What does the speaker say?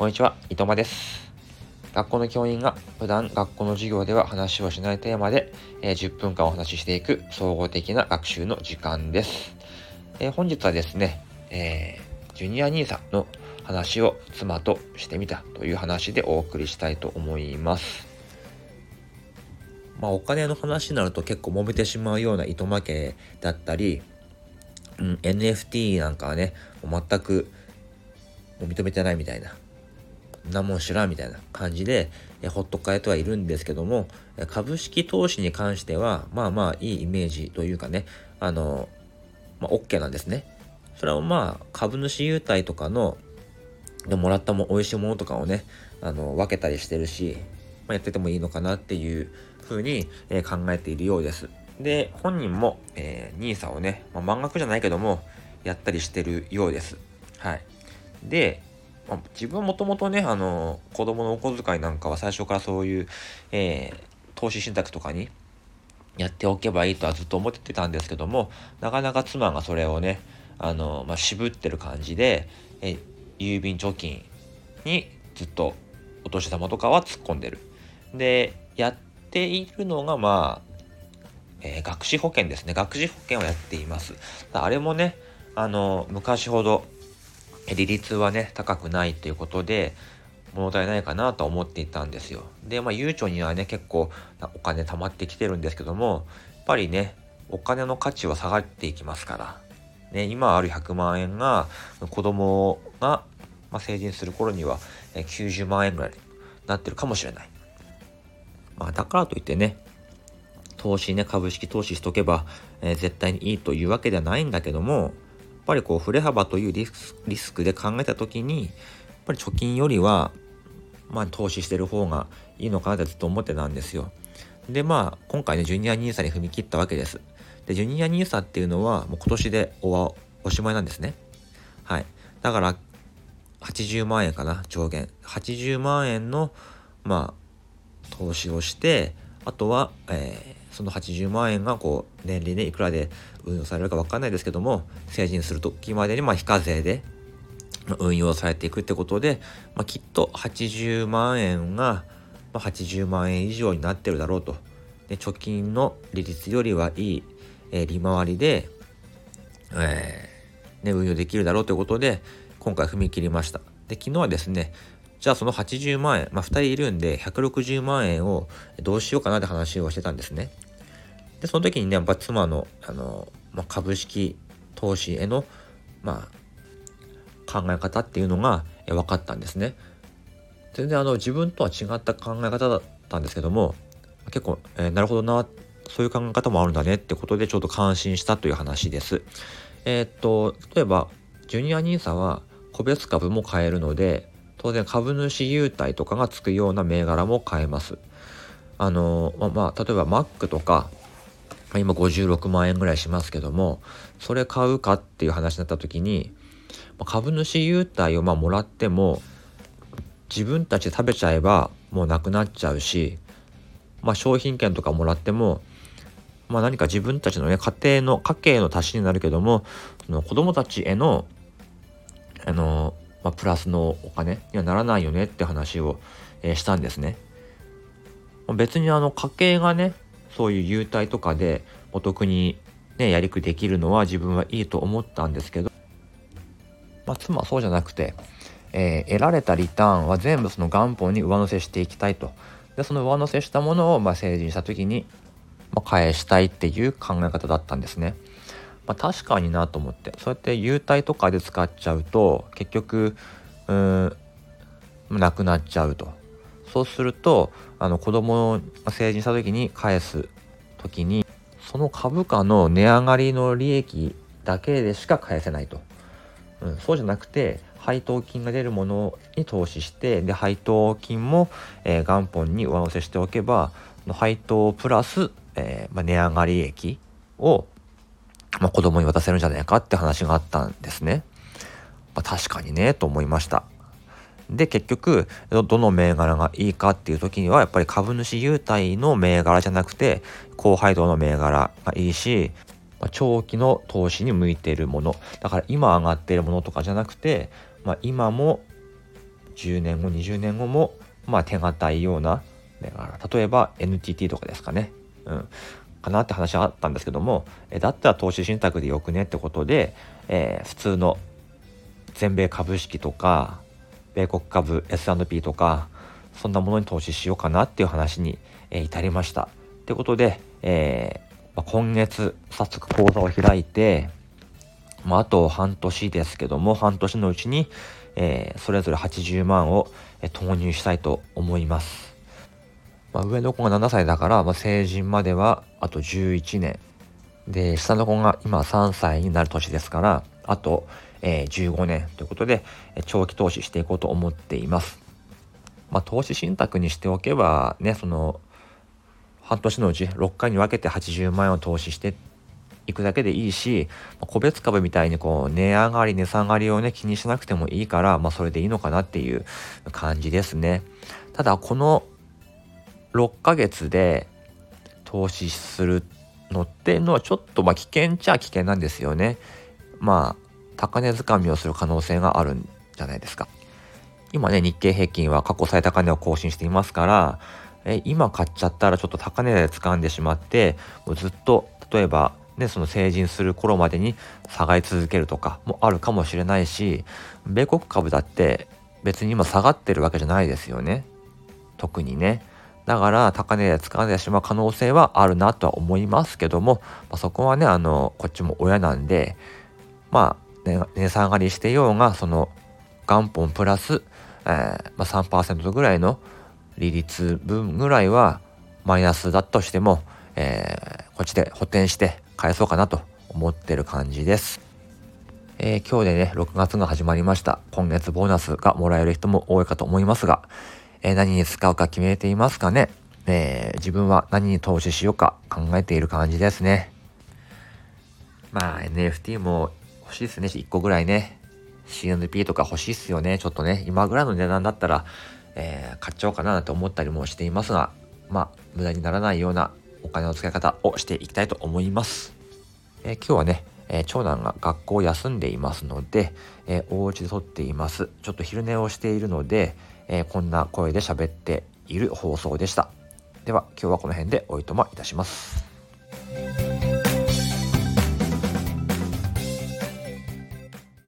こんにちは、伊藤間です。学校の教員が普段学校の授業では話をしないテーマで、えー、10分間お話ししていく総合的な学習の時間です。えー、本日はですね、えー、ジュニア NISA の話を妻としてみたという話でお送りしたいと思います。まあお金の話になると結構揉めてしまうような糸負けだったり、うん、NFT なんかはね、もう全く認めてないみたいななも知らんみたいな感じで、えほっとかえてはいるんですけども、株式投資に関しては、まあまあいいイメージというかね、あの、まあ OK なんですね。それはまあ株主優待とかの、でもらったも美味しいものとかをね、あの、分けたりしてるし、まあ、やっててもいいのかなっていうふうに、え考えているようです。で、本人も、えー、NISA をね、まあ、満額じゃないけども、やったりしてるようです。はい。で、まあ、自分はもともとね、あの、子供のお小遣いなんかは最初からそういう、えー、投資信託とかにやっておけばいいとはずっと思ってたんですけども、なかなか妻がそれをね、あの、まあ、渋ってる感じで、え郵便貯金にずっとお年玉とかは突っ込んでる。で、やっているのが、まあ、えー、学資保険ですね。学資保険をやっています。あれもね、あの、昔ほど、利率はね、高くないということで、物足りないかなと思っていたんですよ。で、まあ、ゆうちょにはね、結構お金貯まってきてるんですけども、やっぱりね、お金の価値は下がっていきますから、ね、今ある100万円が、子供が、まあ、成人する頃には90万円ぐらいになってるかもしれない。まあ、だからといってね、投資ね、株式投資しとけば、えー、絶対にいいというわけではないんだけども、ぱりこう振れ幅というリスリスクで考えた時にやっぱり貯金よりはまあ投資してる方がいいのかなってずっと思ってたんですよ。でまあ今回ねジュニア NISA に踏み切ったわけです。でジュニア NISA っていうのはもう今年でおおしまいなんですね。はい。だから80万円かな上限。80万円のまあ投資をしてあとは、えー、その80万円がこう年利でいくらで運用されるか分かんないですけども成人する時までにま非課税で運用されていくってことで、まあ、きっと80万円が80万円以上になってるだろうと。で貯金の利率よりはいい、えー、利回りで、えーね、運用できるだろうということで今回踏み切りました。で昨日はですねじゃあその80万円、まあ、2人いるんで160万円をどうしようかなって話をしてたんですね。で、その時にね、やっぱ妻の、あの、まあ、株式投資への、まあ、考え方っていうのが分かったんですね。全然あの自分とは違った考え方だったんですけども、結構、えー、なるほどな、そういう考え方もあるんだねってことでちょっと感心したという話です。えー、っと、例えば、ジュニア NISA は個別株も買えるので、当然株主優待とかがつくような銘柄も買えます。あの、まあ、例えば Mac とか、今56万円ぐらいしますけども、それ買うかっていう話になった時に、株主優待をまもらっても、自分たちで食べちゃえばもうなくなっちゃうし、まあ、商品券とかもらっても、まあ、何か自分たちのね家庭の家計の足しになるけどもその子供たちへのあのまあ、プラスのお金にはならないよねって話を、えー、したんですね。別にあの家計がねそういう優待とかでお得にねやりくできるのは自分はいいと思ったんですけど、まあ、妻はそうじゃなくて、えー、得られたリターンは全部その元本に上乗せしていきたいと。でその上乗せしたものをま成人した時に、ま、返したいっていう考え方だったんですね。まあ、確かになと思って。そうやって優待とかで使っちゃうと結局うんなくなっちゃうと。そうするとあの子供が成人した時に返す時にその株価の値上がりの利益だけでしか返せないと、うん、そうじゃなくて配当金が出るものに投資してで配当金も、えー、元本に上乗せしておけば配当プラス、えーまあ、値上がり益をまあ、子供に渡せるんじゃないかって話があったんですね。まあ、確かにねと思いました。で結局どの銘柄がいいかっていう時にはやっぱり株主優待の銘柄じゃなくて高配当の銘柄がいいし、まあ、長期の投資に向いているものだから今上がっているものとかじゃなくて、まあ、今も10年後20年後もまあ手堅いような銘柄例えば NTT とかですかね、うん、かなって話はあったんですけどもえだったら投資信託でよくねってことで、えー、普通の全米株式とか米国株 S&P とかそんなものに投資しようかなっていう話に、えー、至りました。ってことで、えーまあ、今月早速講座を開いて、まあ、あと半年ですけども半年のうちに、え、それぞれ80万を、え投入したいと思います。まあ、上の子が7歳だから、まあ、成人まではあと11年。で、下の子が今3歳になる年ですから、あと、えー、15年ということで、長期投資していこうと思っています。まあ、投資信託にしておけば、ね、その、半年のうち6回に分けて80万円を投資していくだけでいいし、ま個別株みたいにこう、値上がり、値下がりをね、気にしなくてもいいから、まあ、それでいいのかなっていう感じですね。ただ、この6ヶ月で投資するのっていうのはちょっとまあ危険っちゃ危険なんですよね。まあ高値掴みをする可能性があるんじゃないですか。今ね日経平均は過去最高値を更新していますからえ今買っちゃったらちょっと高値で掴んでしまってもうずっと例えばね、その成人する頃までに下がり続けるとかもあるかもしれないし米国株だって別に今下がってるわけじゃないですよね特にねだから高値で掴んでしまう可能性はあるなとは思いますけども、まあ、そこはねあのこっちも親なんでまあ、値下がりしてようがその元本プラス、えーまあ、3%ぐらいの利率分ぐらいはマイナスだとしても、えー、こっちで補填して返そうかなと思ってる感じです。えー、今日でね、6月が始まりました。今月ボーナスがもらえる人も多いかと思いますが、えー、何に使うか決めていますかね、えー、自分は何に投資しようか考えている感じですね。まあ NFT も欲しいですね。1個ぐらいね。CNP とか欲しいっすよね。ちょっとね、今ぐらいの値段だったら、えー、買っちゃおうかななんて思ったりもしていますが、まあ、無駄にならないようなお金の使い方をしていきたいと思います。えー、今日はね、えー、長男が学校を休んでいますので、えー、お家で撮っています。ちょっと昼寝をしているので、えー、こんな声で喋っている放送でした。では今日はこの辺でおいとまいたします。